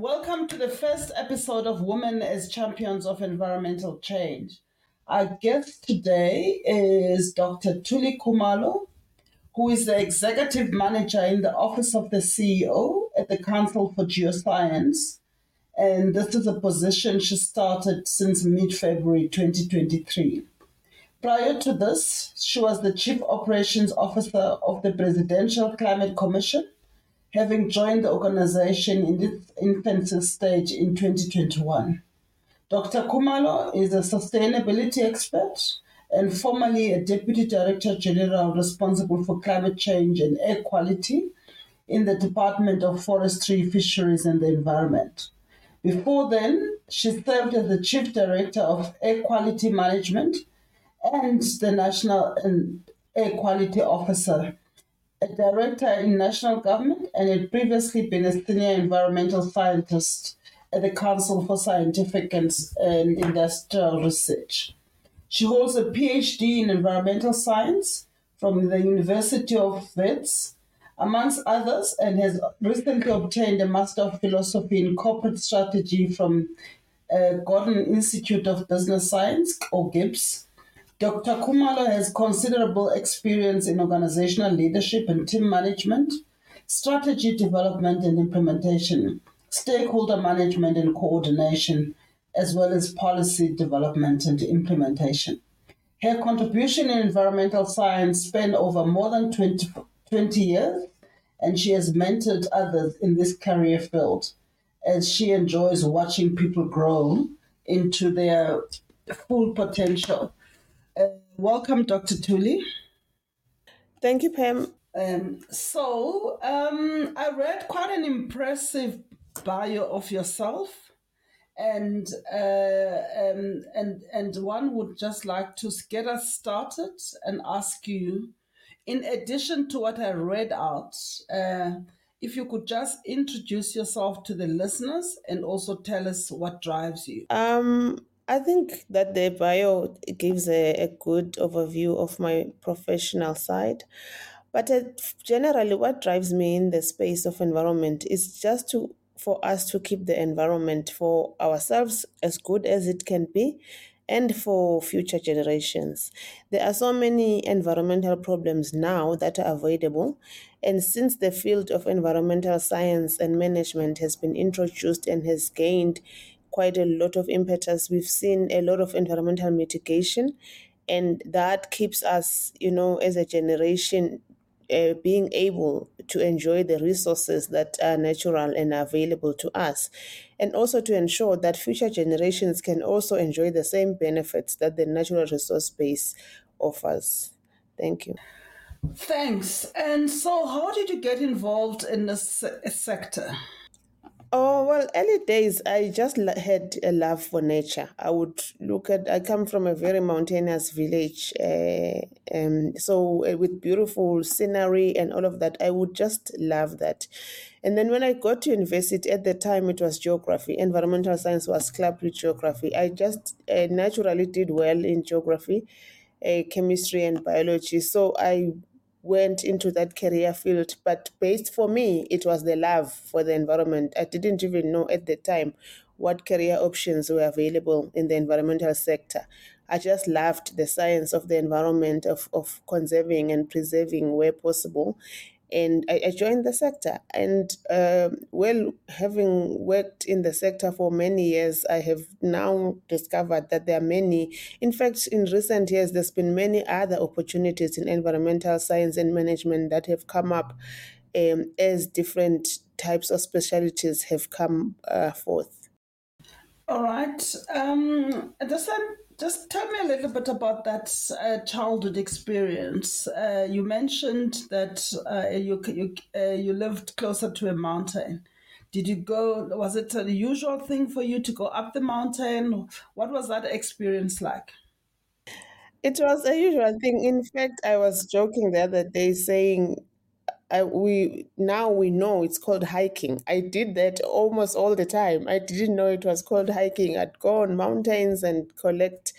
Welcome to the first episode of Women as Champions of Environmental Change. Our guest today is Dr. Thuli Khumalo, who is the Executive Manager in the Office of the CEO at the Council for Geoscience. And this is a position she started since mid February 2023. Prior to this, she was the Chief Operations Officer of the Presidential Climate Commission having joined the organization in its infancy stage in 2021. Dr. Khumalo is a sustainability expert and formerly a Deputy Director General responsible for climate change and air quality in the Department of Forestry, Fisheries and the Environment. Before then, she served as the Chief Director of Air Quality Management and the National Air Quality Officer a director in national government and had previously been a senior environmental scientist at the Council for Scientific and, Industrial Research. She holds a PhD in environmental science from the University of Wits, amongst others, and has recently obtained a Master of Philosophy in Corporate Strategy from uh, Gordon Institute of Business Science, or GIBS, Dr. Khumalo has considerable experience in organizational leadership and team management, strategy development and implementation, stakeholder management and coordination, as well as policy development and implementation. Her contribution in environmental science spanned over more than 20, 20 years, and she has mentored others in this career field as she enjoys watching people grow into their full potential. Uh, welcome, Dr. Thuli. Thank you, Pam. Um, so, um, I read quite an impressive bio of yourself, and uh, um, and and one would just like to get us started and ask you, in addition to what I read out, uh, if you could just introduce yourself to the listeners and also tell us what drives you. Um, I think that the bio gives a, a good overview of my professional side. But uh, generally, what drives me in the space of environment is just to for us to keep the environment for ourselves as good as it can be and for future generations. There are so many environmental problems now that are avoidable. And since the field of environmental science and management has been introduced and has gained quite a lot of impetus. We've seen a lot of environmental mitigation, and that keeps us, you know, as a generation, uh, being able to enjoy the resources that are natural and available to us, and also to ensure that future generations can also enjoy the same benefits that the natural resource base offers. Thank you. Thanks. And so, how did you get involved in this sector? Oh, well, early days, I just had a love for nature. I would look at, I come from a very mountainous village. Uh, um, so, uh, with beautiful scenery and all of that, I would just love that. And then when I got to university, at the time it was geography, environmental science was clubbed with geography. I just uh, naturally did well in geography, uh, chemistry, and biology. So, I went into that career field. But based for me, it was the love for the environment. I didn't even know at the time what career options were available in the environmental sector. I just loved the science of the environment, of, of conserving and preserving where possible and I, I joined the sector. And uh, well, having worked in the sector for many years, I have now discovered that there are many. In fact, in recent years, there's been many other opportunities in environmental science and management that have come up um, as different types of specialties have come uh, forth. All right. Um, just, just tell me a little bit about that uh, childhood experience. Uh, you mentioned that uh, you you uh, you lived closer to a mountain. Did you go? Was it a usual thing for you to go up the mountain? What was that experience like? It was a usual thing. In fact, I was joking the other day saying I, we now we know it's called hiking. I did that almost all the time. I didn't know it was called hiking. I'd go on mountains and collect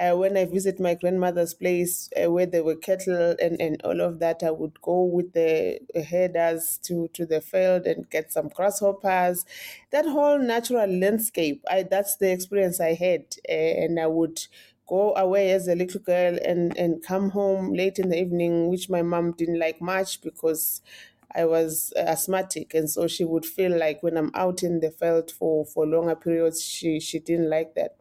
Uh, when I visit my grandmother's place uh, where there were cattle and, and all of that, I would go with the herders to, to the field and get some grasshoppers. That whole natural landscape, I, that's the experience I had. Uh, and I would go away as a little girl and, and come home late in the evening, which my mom didn't like much because I was asthmatic, and so she would feel like when I'm out in the field for for longer periods, she she didn't like that.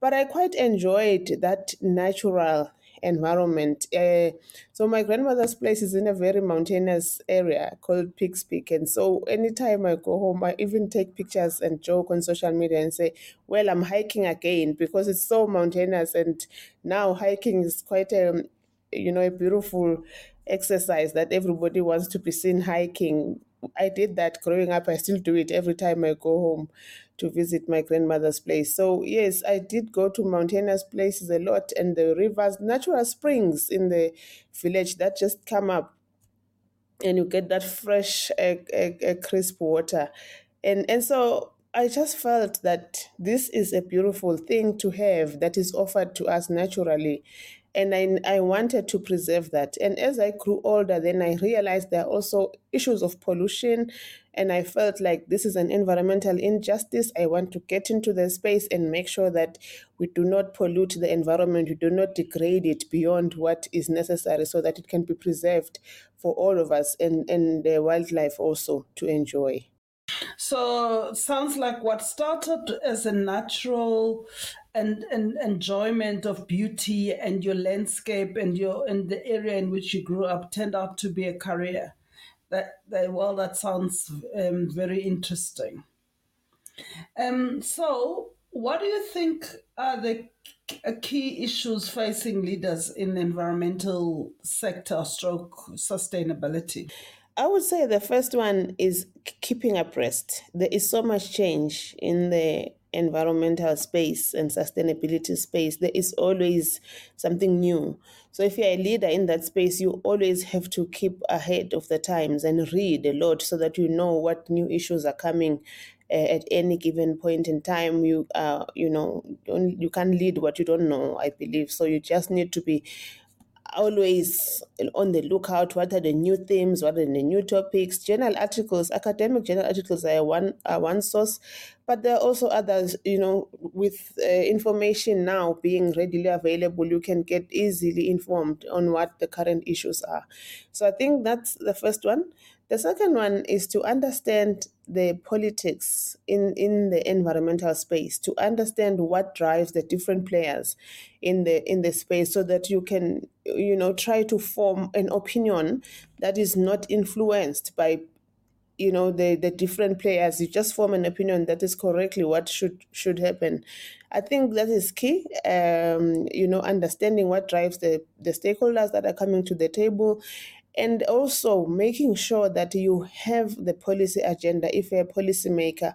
But I quite enjoyed that natural environment. Uh, so my grandmother's place is in a very mountainous area called Pikes Peak, and so anytime I go home, I even take pictures and joke on social media and say, "Well, I'm hiking again because it's so mountainous, and now hiking is quite a you know a beautiful exercise that everybody wants to be seen hiking. I did that growing up. I still do it every time I go home to visit my grandmother's place. So, yes, I did go to mountainous places a lot and the rivers, natural springs in the village that just come up and you get that fresh, uh, uh, crisp water. And, and so I just felt that this is a beautiful thing to have that is offered to us naturally and I, I wanted to preserve that. And as I grew older, then I realized there are also issues of pollution, and I felt like this is an environmental injustice. I want to get into the space and make sure that we do not pollute the environment, we do not degrade it beyond what is necessary so that it can be preserved for all of us and, and the wildlife also to enjoy. So sounds like what started as a natural and, and enjoyment of beauty and your landscape and your and the area in which you grew up turned out to be a career. That, that well, that sounds um, very interesting. Um, so, what do you think are the key issues facing leaders in the environmental sector, stroke sustainability? I would say the first one is keeping abreast. There is so much change in the environmental space and sustainability space, there is always something new. So if you're a leader in that space, you always have to keep ahead of the times and read a lot so that you know what new issues are coming uh, at any given point in time. You uh, you know you can't lead what you don't know. I believe so. You just need to be always on the lookout what are the new themes what are the new topics. Journal articles academic journal articles are one are one source but there are also others you know with uh, information now being readily available you can get easily informed on what the current issues are. So i think that's the first one the second one is to understand the politics in, in the environmental space, to understand what drives the different players in the in the space so that you can you know try to form an opinion that is not influenced by you know the the different players. You just form an opinion that is correctly what should should happen. I think that is key um, you know understanding what drives the the stakeholders that are coming to the table and also making sure that you have the policy agenda if you're a policymaker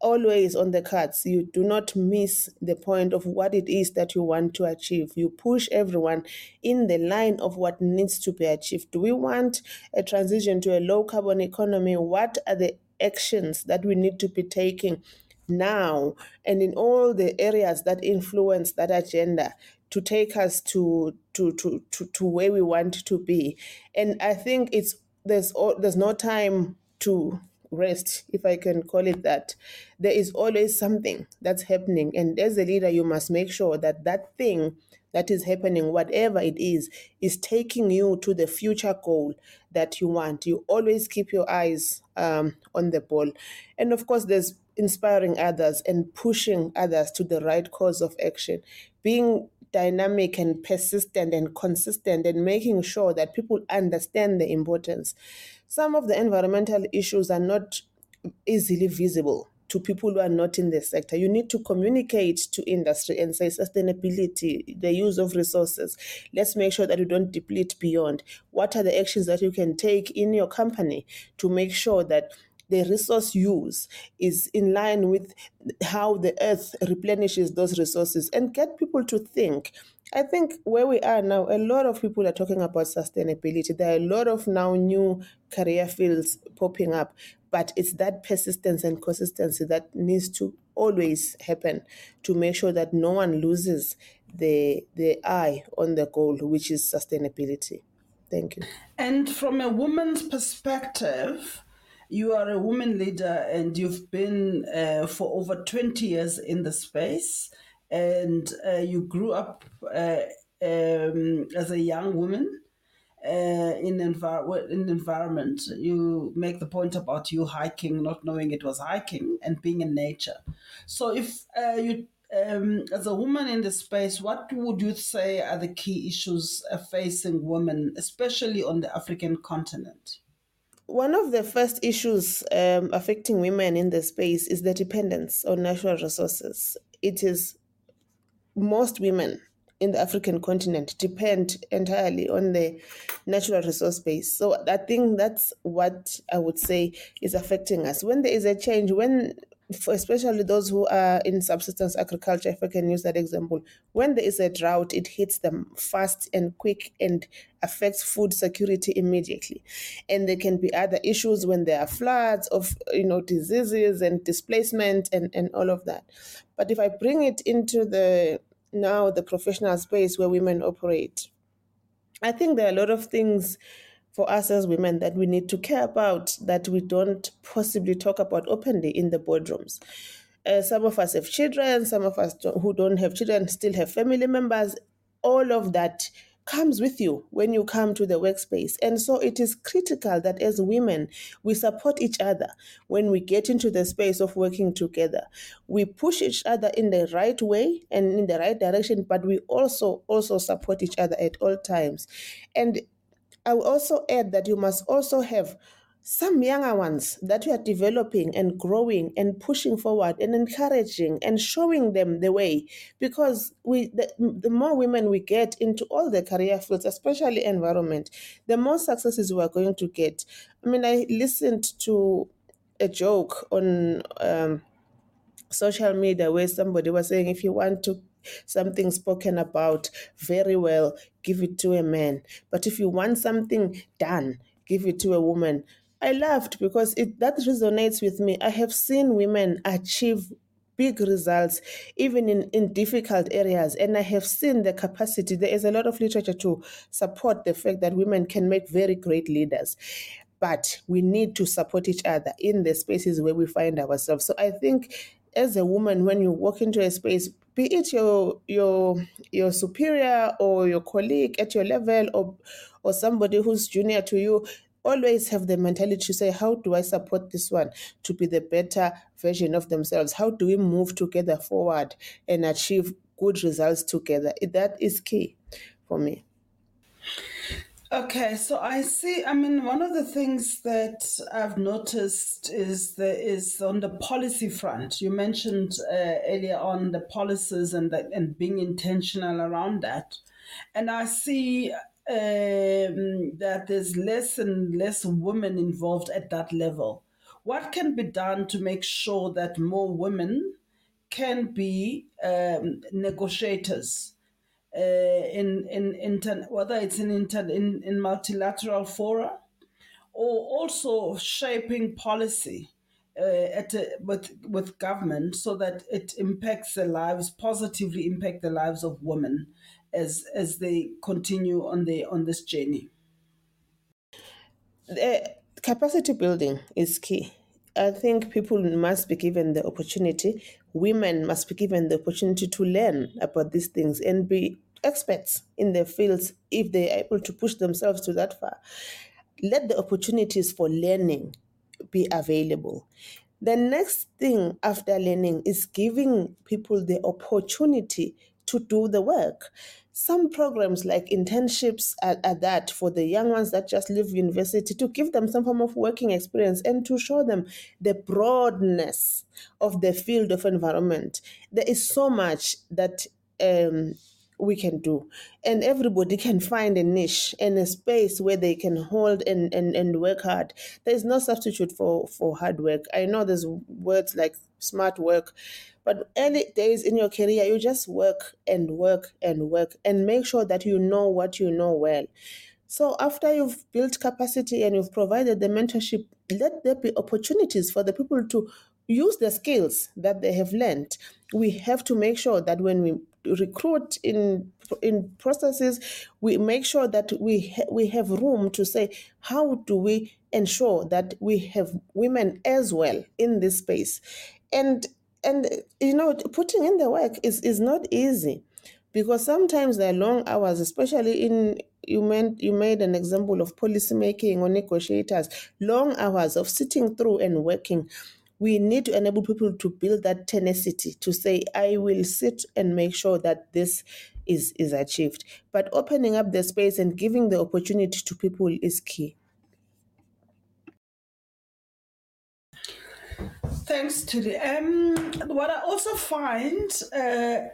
always on the cards. You do not miss the point of what it is that you want to achieve. You push everyone in the line of what needs to be achieved. Do we want a transition to a low carbon economy? What are the actions that we need to be taking now and in all the areas that influence that agenda to take us to to to to, to where we want to be. And i think it's there's there's no time to rest if i can call it that. There is always something that's happening. And as a leader you must make sure that that thing that is happening whatever it is is taking you to the future goal that you want. You always keep your eyes um, on the ball. And of course there's inspiring others and pushing others to the right course of action. Being dynamic and persistent and consistent and making sure that people understand the importance. Some of the environmental issues are not easily visible to people who are not in the sector. You need to communicate to industry and say sustainability, the use of resources. Let's make sure that you don't deplete beyond. What are the actions that you can take in your company to make sure that the resource use is in line with how the earth replenishes those resources and get people to think I think where we are now, a lot of people are talking about sustainability. There are a lot of now new career fields popping up, but it's that persistence and consistency that needs to always happen to make sure that no one loses the the eye on the goal, which is sustainability. Thank you. And from a woman's perspective, you are a woman leader and you've been uh, for over 20 years in the space and uh, you grew up uh, um, as a young woman uh, in envir- in environment. You make the point about you hiking, not knowing it was hiking, and being in nature. So, if uh, you, um, as a woman in the space, what would you say are the key issues facing women, especially on the African continent? One of the first issues um, affecting women in the space is the dependence on natural resources. It is most women in the African continent depend entirely on the natural resource base. So I think that's what I would say is affecting us. When there is a change, when especially those who are in subsistence agriculture, if I can use that example, when there is a drought, it hits them fast and quick and affects food security immediately. And there can be other issues when there are floods of you know diseases and displacement and, and all of that. But if I bring it into the now the professional space where women operate, I think there are a lot of things for us as women that we need to care about that we don't possibly talk about openly in the boardrooms. Uh, some of us have children, some of us don't, who don't have children still have family members. All of that comes with you when you come to the workspace. And so it is critical that as women, we support each other when we get into the space of working together. We push each other in the right way and in the right direction, but we also also support each other at all times. And I will also add that you must also have some younger ones that you are developing and growing and pushing forward and encouraging and showing them the way. Because we the, the more women we get into all the career fields especially environment the more successes we are going to get. I mean i listened to a joke on um, social media where somebody was saying if you want to something spoken about very well give it to a man. But if you want something done give it to a woman. I laughed because it that resonates with me. I have seen women achieve big results even in, in difficult areas. And i have seen the capacity. There is a lot of literature to support the fact that women can make very great leaders. But we need to support each other in the spaces where we find ourselves. So i think as a woman when you walk into a space be it your your your superior or your colleague at your level or or somebody who's junior to you always have the mentality to say, how do I support this one to be the better version of themselves? How do we move together forward and achieve good results together? That is key for me. Okay, so I see. I mean, one of the things that I've noticed is there is on the policy front. You mentioned uh, earlier on the policies and the, and being intentional around that, and I see um, that there's less and less women involved at that level. What can be done to make sure that more women can be um, negotiators in in inter, whether it's in, inter, in in multilateral fora or also shaping policy uh, at a, with with government so that it impacts the lives positively impact the lives of women as as they continue on the on this journey? The capacity building is key. I think people must be given the opportunity, women must be given the opportunity to learn about these things and be experts in their fields if they are able to push themselves to that far. Let the opportunities for learning be available. The next thing after learning is giving people the opportunity to do the work. Some programs like internships are, are, that for the young ones that just leave university to give them some form of working experience and to show them the broadness of the field of environment. There is so much that um, we can do. And everybody can find a niche and a space where they can hold and, and, and work hard. There is no substitute for, for hard work. I know there's words like smart work, but early days in your career, you just work and work and work and make sure that you know what you know well. So after you've built capacity and you've provided the mentorship, let there be opportunities for the people to use the skills that they have learned. We have to make sure that when we recruit in in processes we make sure that we ha- we have room to say how do we ensure that we have women as well in this space and and you know putting in the work is is not easy because sometimes there are long hours especially in you meant you made an example of policy making or negotiators long hours of sitting through and working. We need to enable people to build that tenacity to say i will sit and make sure that this is is achieved. But opening up the space and giving the opportunity to people is key Thanks to the um, what I also find uh,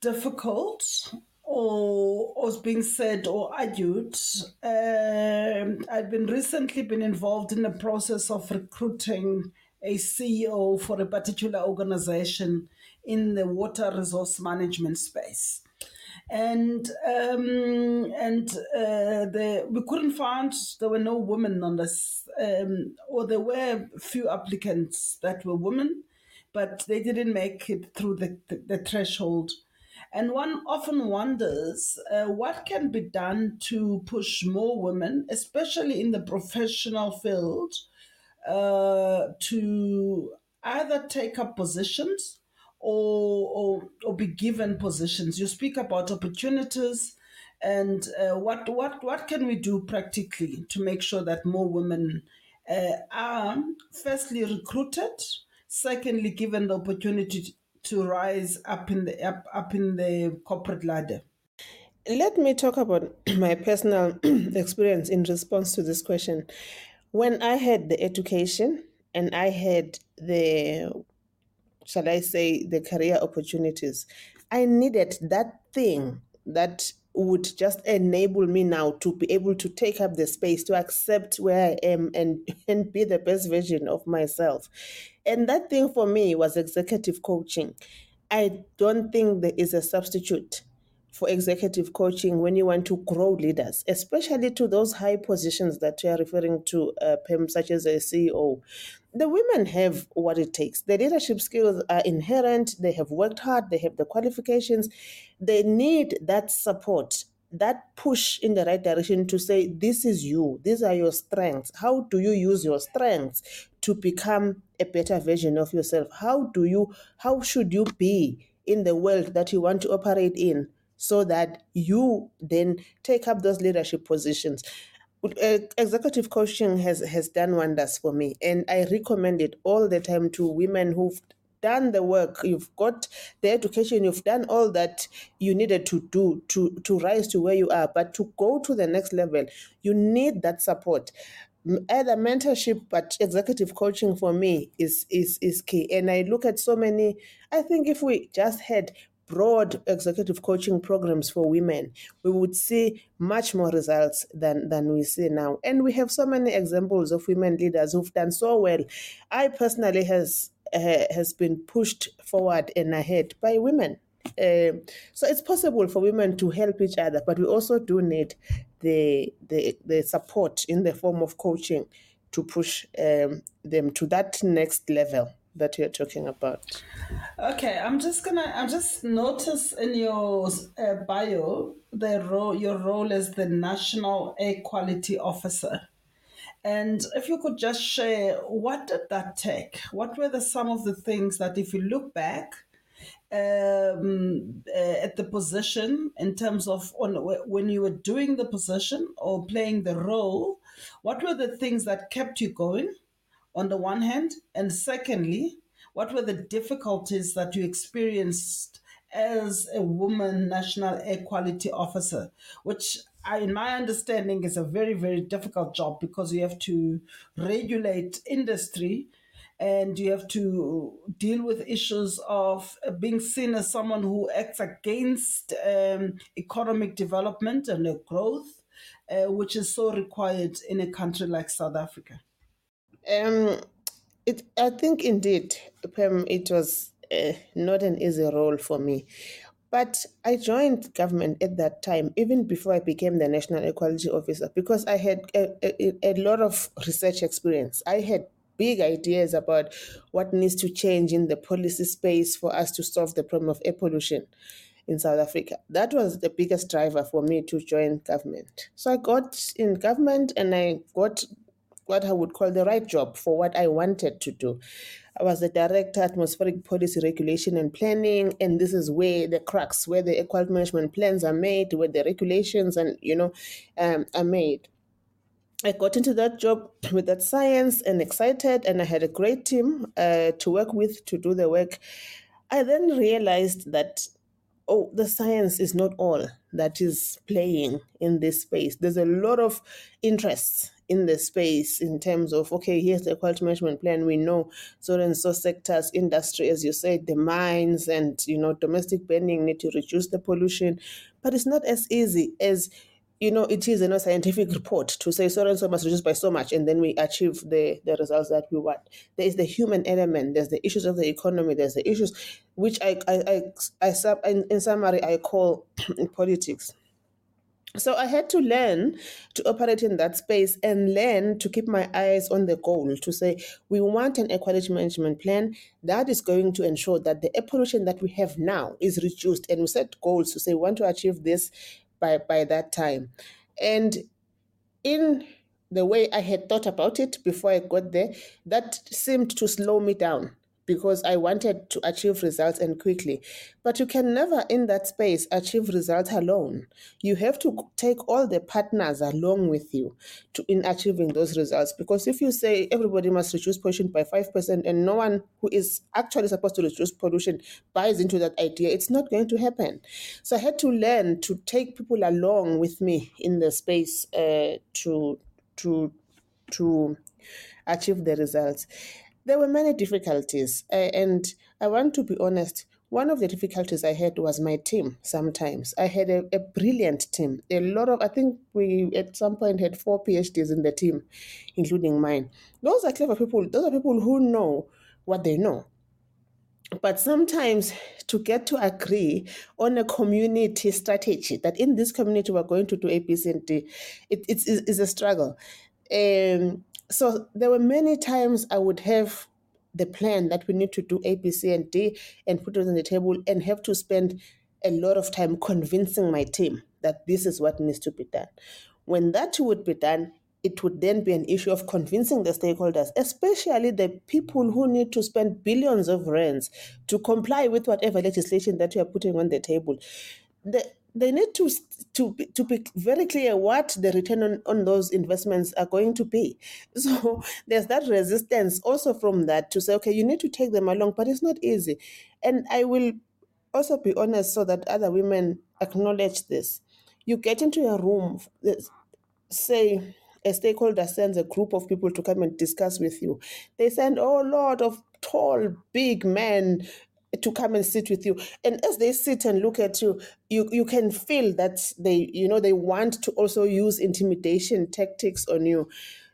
difficult or is being said or argued. Um, I've been recently been involved in the process of recruiting a CEO for a particular organization in the water resource management space and um, and uh, the we couldn't find there were no women on this, um, or there were few applicants that were women, but they didn't make it through the, the, the threshold. And one often wonders uh, what can be done to push more women, especially in the professional field, uh, to either take up positions or, or, or be given positions. You speak about opportunities and uh, what, what, what can we do practically to make sure that more women uh, are firstly recruited, secondly given the opportunity to rise up in the up, up in the corporate ladder. let me talk about my personal experience in response to this question when i had the education and i had the shall I say, the career opportunities. I needed that thing that would just enable me now to be able to take up the space to accept where I am and and be the best version of myself. And that thing for me was executive coaching. I don't think there is a substitute for executive coaching when you want to grow leaders, especially to those high positions that you are referring to, uh, such as a CEO. The women have what it takes. The leadership skills are inherent. They have worked hard. They have the qualifications. They need that support, that push in the right direction to say, this is you. These are your strengths. How do you use your strengths to become a better version of yourself? How do you, how should you be in the world that you want to operate in? so that you then take up those leadership positions. Uh, executive coaching has has done wonders for me, and I recommend it all the time to women who've done the work. You've got the education you've done all that you needed to do to to rise to where you are. But to go to the next level you need that support. Either mentorship but executive coaching for me is is is key. And i look at so many i think if we just had broad executive coaching programs for women, we would see much more results than, than we see now. And we have so many examples of women leaders who've done so well. I personally has uh, has been pushed forward and ahead by women. Uh, so it's possible for women to help each other, but we also do need the the, the support in the form of coaching to push um, them to that next level that you're talking about. Okay, I'm just gonna. I just notice in your uh, bio the role, your role as the National Air Quality Officer, and if you could just share what did that take? What were the some of the things that, if you look back um, uh, at the position in terms of on when you were doing the position or playing the role, what were the things that kept you going? On the one hand? And secondly, what were the difficulties that you experienced as a woman national air quality officer, which in my understanding is a very, very difficult job because you have to regulate industry and you have to deal with issues of being seen as someone who acts against um, economic development and growth, uh, which is so required in a country like South Africa. Um, it, I think indeed, Pam, it was uh, not an easy role for me. But I joined government at that time, even before I became the National Air Quality Officer, because I had a, a, a lot of research experience. I had big ideas about what needs to change in the policy space for us to solve the problem of air pollution in South Africa. That was the biggest driver for me to join government. So I got in government and I got what I would call the right job for what I wanted to do. I was the director, atmospheric policy regulation and planning, and this is where the crux, where the quality management plans are made, where the regulations and you know um, are made. I got into that job with that science and excited, and I had a great team uh, to work with to do the work. I then realized that oh, the science is not all that is playing in this space. There's a lot of interests in the space in terms of okay, here's the quality management plan. We know so and so sectors, industry, as you said, the mines and you know domestic burning need to reduce the pollution, but it's not as easy as you know, it is a you know, scientific report to say so and so must reduce by so much, and then we achieve the, the results that we want. There is the human element. There's the issues of the economy. There's the issues which I I I, I in, in summary I call politics. So I had to learn to operate in that space and learn to keep my eyes on the goal to say we want an quality management plan that is going to ensure that the air pollution that we have now is reduced. And we set goals to say we want to achieve this by by that time. And in the way i had thought about it before i got there that seemed to slow me down because I wanted to achieve results and quickly. But you can never, in that space, achieve results alone. You have to take all the partners along with you to in achieving those results. Because if you say everybody must reduce pollution by five percent, and no one who is actually supposed to reduce pollution buys into that idea, it's not going to happen. So I had to learn to take people along with me in the space uh, to to to achieve the results there were many difficulties. Uh, and I want to be honest, one of the difficulties I had was my team sometimes. I had a, a, brilliant team. A lot of, I think we at some point had four PhDs in the team, including mine. Those are clever people. Those are people who know what they know. But sometimes to get to agree on a community strategy that in this community we're going to do A, B, C, and D, it, it's, it's a struggle. Um, so there were many times I would have the plan that we need to do A, B, C, and D and put it on the table and have to spend a lot of time convincing my team that this is what needs to be done. When that would be done, it would then be an issue of convincing the stakeholders, especially the people who need to spend billions of rands to comply with whatever legislation that you are putting on the table. The they need to to to be very clear what the return on, on those investments are going to be. So there's that resistance also from that to say, okay, you need to take them along, but it's not easy. And I will also be honest so that other women acknowledge this. You get into a room, say a stakeholder sends a group of people to come and discuss with you. They send a lot of tall, big men to come and sit with you. And as they sit and look at you you you can feel that they you know they want to also use intimidation tactics on you.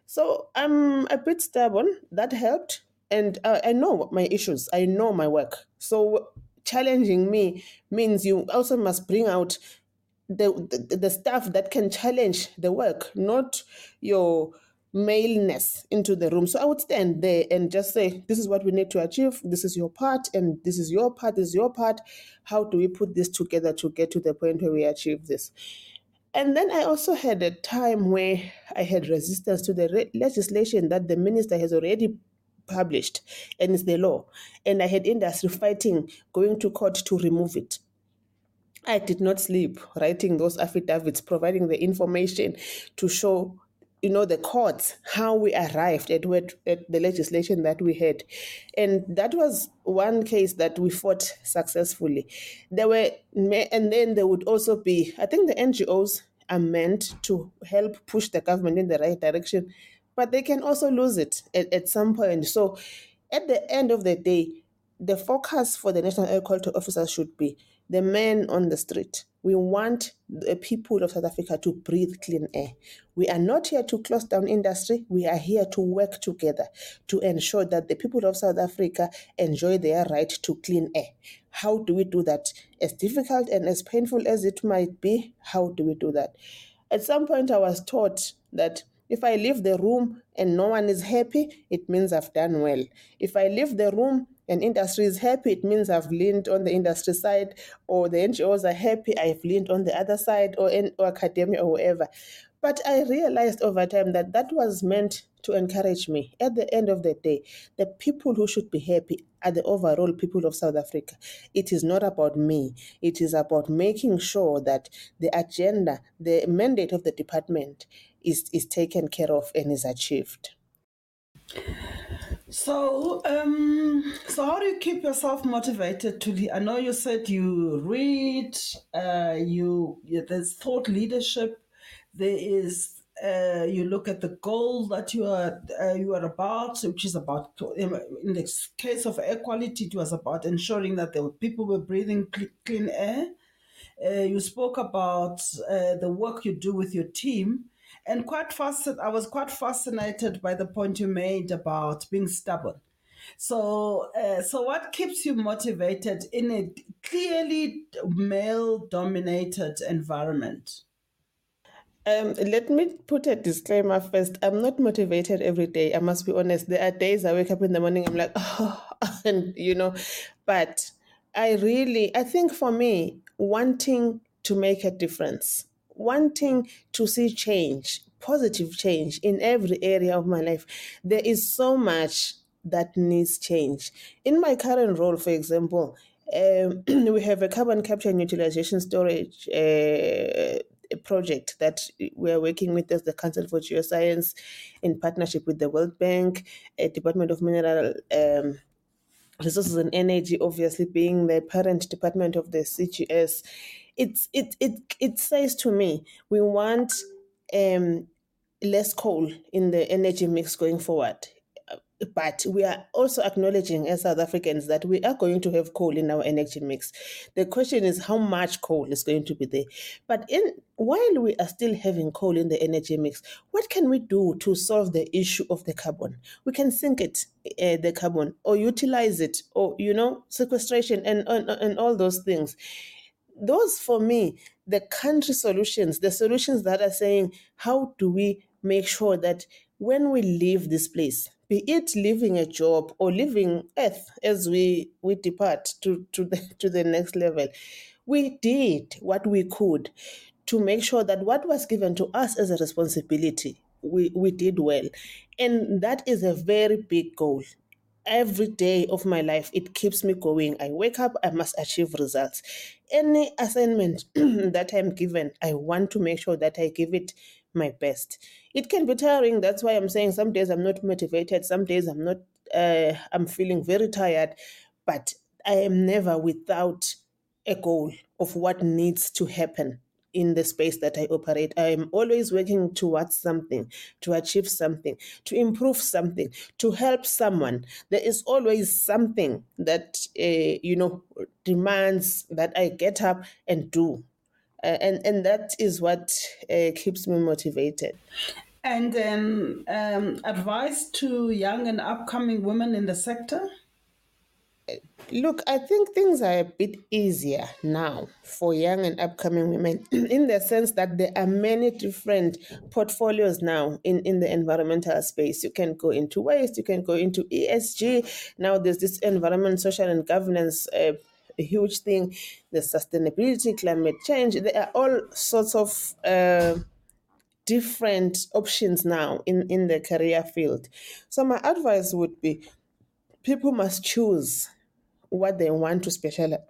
So i'm a bit stubborn. That helped. And uh, i know my issues. I know my work. So challenging me means you also must bring out the, the the stuff that can challenge the work not your maleness into the room. So I would stand there and just say, This is what we need to achieve. This is your part, and this is your part, this is your part. How do we put this together to get to the point where we achieve this? And then I also had a time where I had resistance to the re- legislation that the minister has already published, and it's the law. And I had industry fighting, going to court to remove it. I did not sleep writing those affidavits, providing the information to show you know the courts how we arrived at what at the legislation that we had. And that was one case that we fought successfully. There were and then there would also be i think the ngos are meant to help push the government in the right direction but they can also lose it at, at some point. So at the end of the day the focus for the national air quality officers should be the men on the street we want the people of South Africa to breathe clean air. We are not here to close down industry. We are here to work together to ensure that the people of South Africa enjoy their right to clean air. How do we do that? As difficult and as painful as it might be, how do we do that? At some point, I was taught that If I leave the room and no one is happy, it means I've done well. If I leave the room and industry is happy, it means I've leaned on the industry side, or the NGOs are happy, I've leaned on the other side, or, in, or academia, or wherever. But I realized over time that that was meant to encourage me. At the end of the day, the people who should be happy are the overall people of South Africa. It is not about me. It is about making sure that the agenda, the mandate of the department is, is taken care of and is achieved. So, um, so how do you keep yourself motivated to? I know you said you read, uh, you, you there's thought leadership, there is uh, you look at the goal that you are uh, you are about, which is about in the case of air quality, it was about ensuring that the people were breathing clean air. Uh, you spoke about uh, the work you do with your team and quite fast i was quite fascinated by the point you made about being stubborn so uh, so what keeps you motivated in a clearly male dominated environment um, let me put a disclaimer first. I'm not motivated every day. I must be honest. There are days I wake up in the morning, I'm like, oh, and you know, but I really, I think for me, wanting to make a difference wanting to see change, positive change in every area of my life. There is so much that needs change. In my current role, for example, um, we have a carbon capture and utilization storage uh, project that we're working with as the Council for Geoscience in partnership with the World Bank, Department of Mineral um, Resources and Energy, obviously being the parent department of the CGS it's it it it says to me we want um less coal in the energy mix going forward but we are also acknowledging as South Africans that we are going to have coal in our energy mix. The question is how much coal is going to be there. But in while we are still having coal in the energy mix, what can we do to solve the issue of the carbon? We can sink it, uh, the carbon, or utilize it, or you know, sequestration and and, and all those things those for me, the country solutions, the solutions that are saying, how do we make sure that when we leave this place, be it leaving a job or leaving earth as we, we depart to, to, the, to the next level, we did what we could to make sure that what was given to us as a responsibility, we, we did well. And that is a very big goal every day of my life it keeps me going. I wake up i must achieve results. Any assignment that i'm given i want to make sure that i give it my best. It can be tiring that's why i'm saying some days i'm not motivated some days i'm not uh, i'm feeling very tired but i am never without a goal of what needs to happen in the space that I operate. I am always working towards something, to achieve something, to improve something, to help someone. There is always something that, uh, you know, demands that I get up and do. Uh, and, and that is what uh, keeps me motivated. And then um, advice to young and upcoming women in the sector? Look, I think things are a bit easier now for young and upcoming women in the sense that there are many different portfolios now in, in the environmental space. You can go into waste, you can go into ESG. Now there's this environment, social, and governance. Uh, a huge thing, the sustainability, climate change. There are all sorts of uh, different options now in, in the career field. So, my advice would be people must choose what they want to specialize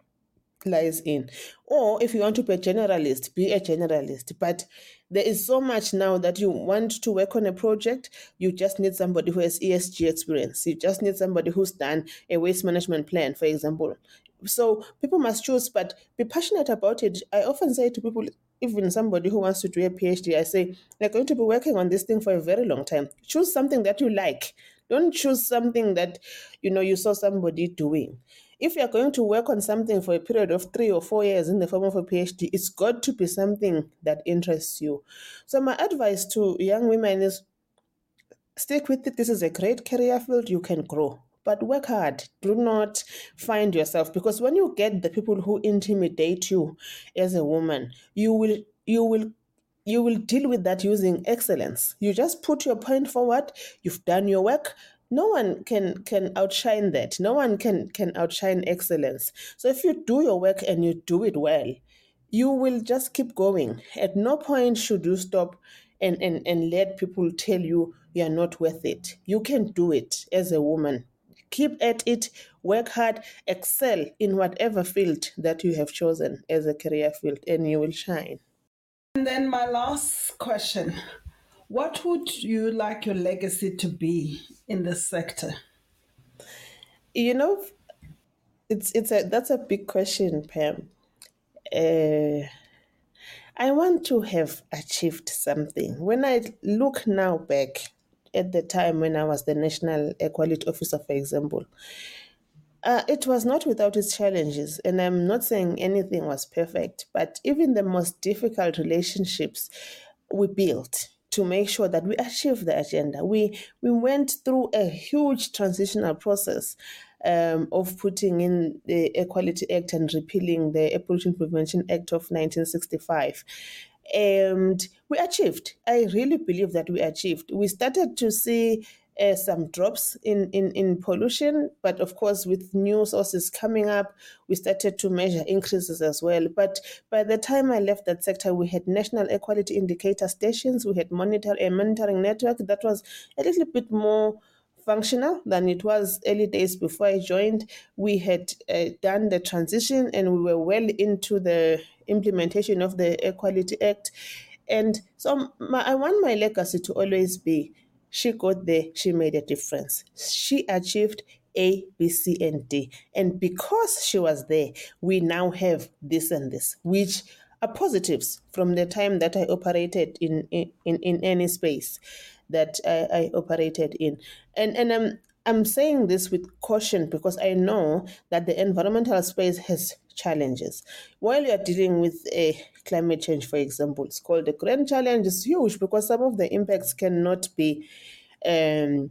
in. Or if you want to be a generalist, be a generalist. But there is so much now that you want to work on a project, you just need somebody who has ESG experience. You just need somebody who's done a waste management plan, for example. So people must choose, but be passionate about it. I often say to people, even somebody who wants to do a PhD, I say, you're going to be working on this thing for a very long time. Choose something that you like. Don't choose something that you know you saw somebody doing if you're going to work on something for a period of three or four years in the form of a PhD, it's got to be something that interests you. So, my advice to young women is stick with it. This is a great career field, you can grow. But work hard. Do not find yourself because when you get the people who intimidate you as a woman, you will you will you will deal with that using excellence. You just put your point forward, you've done your work. No one can can outshine that. No one can can outshine excellence. So if you do your work and you do it well, you will just keep going. At no point should you stop and, and, and let people tell you you are not worth it. You can do it as a woman. Keep at it, work hard, excel in whatever field that you have chosen as a career field, and you will shine. And then my last question What would you like your legacy to be in this sector? You know, it's it's a that's a big question, Pam. Uh, I want to have achieved something. When I look now back at the time when I was the National Air Quality Officer, for example, uh, it was not without its challenges, and I'm not saying anything was perfect, but even the most difficult relationships we built to make sure that we achieve the agenda. We we went through a huge transitional process um, of putting in the Air Quality Act and repealing the Pollution Prevention Act of 1965. And we achieved. I really believe that we achieved. We started to see uh, some drops in, in, in pollution, but of course, with new sources coming up, we started to measure increases as well. But by the time I left that sector, we had national air quality indicator stations, we had monitor a monitoring network that was a little bit more functional than it was early days before I joined. We had uh, done the transition and we were well into the implementation of the Air Quality Act. And so my, I want my legacy to always be she got there, she made a difference. She achieved A, B, C, and D. And because she was there, we now have this and this, which are positives from the time that I operated in, in, in any space that I, I operated in. And and I'm I'm saying this with caution because I know that the environmental space has challenges. While you are dealing with a climate change, for example, it's called the Grand Challenge. It's huge because some of the impacts cannot be um,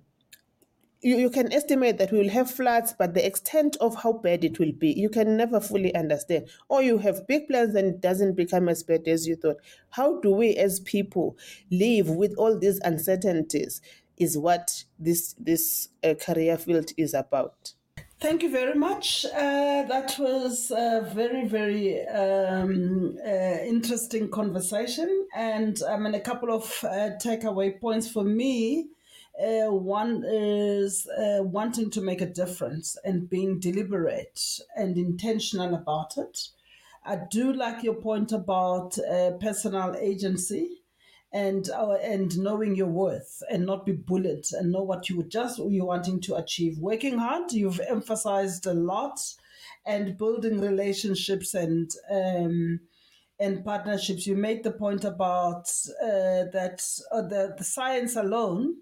you, you can estimate that we will have floods, but the extent of how bad it will be, you can never fully understand. Or you have big plans and it doesn't become as bad as you thought. How do we as people live with all these uncertainties? Is what this this uh, career field is about. Thank you very much. Uh, that was a very, very um, uh, interesting conversation. And I mean, a couple of uh, takeaway points for me uh, one is uh, wanting to make a difference and being deliberate and intentional about it. I do like your point about uh, personal agency and uh, and knowing your worth and not be bullied and know what you just you're wanting to achieve. Working hard, you've emphasized a lot, and building relationships and um, and partnerships. You made the point about uh, that uh, the, the science alone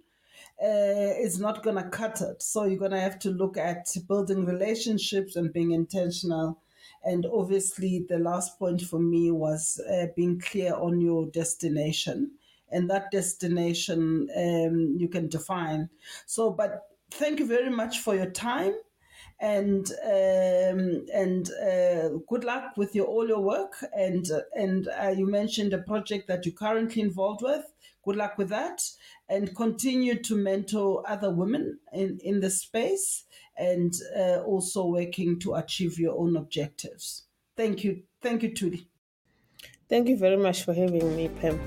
uh, is not going to cut it. So you're going to have to look at building relationships and being intentional. And obviously, the last point for me was uh, being clear on your destination. And that destination um, you can define. So, but thank you very much for your time and um, and uh, good luck with your all your work. And and uh, you mentioned a project that you're currently involved with. Good luck with that, and continue to mentor other women in in the space, and uh, also working to achieve your own objectives. Thank you, thank you, Thuli. Thank you very much for having me, Pam.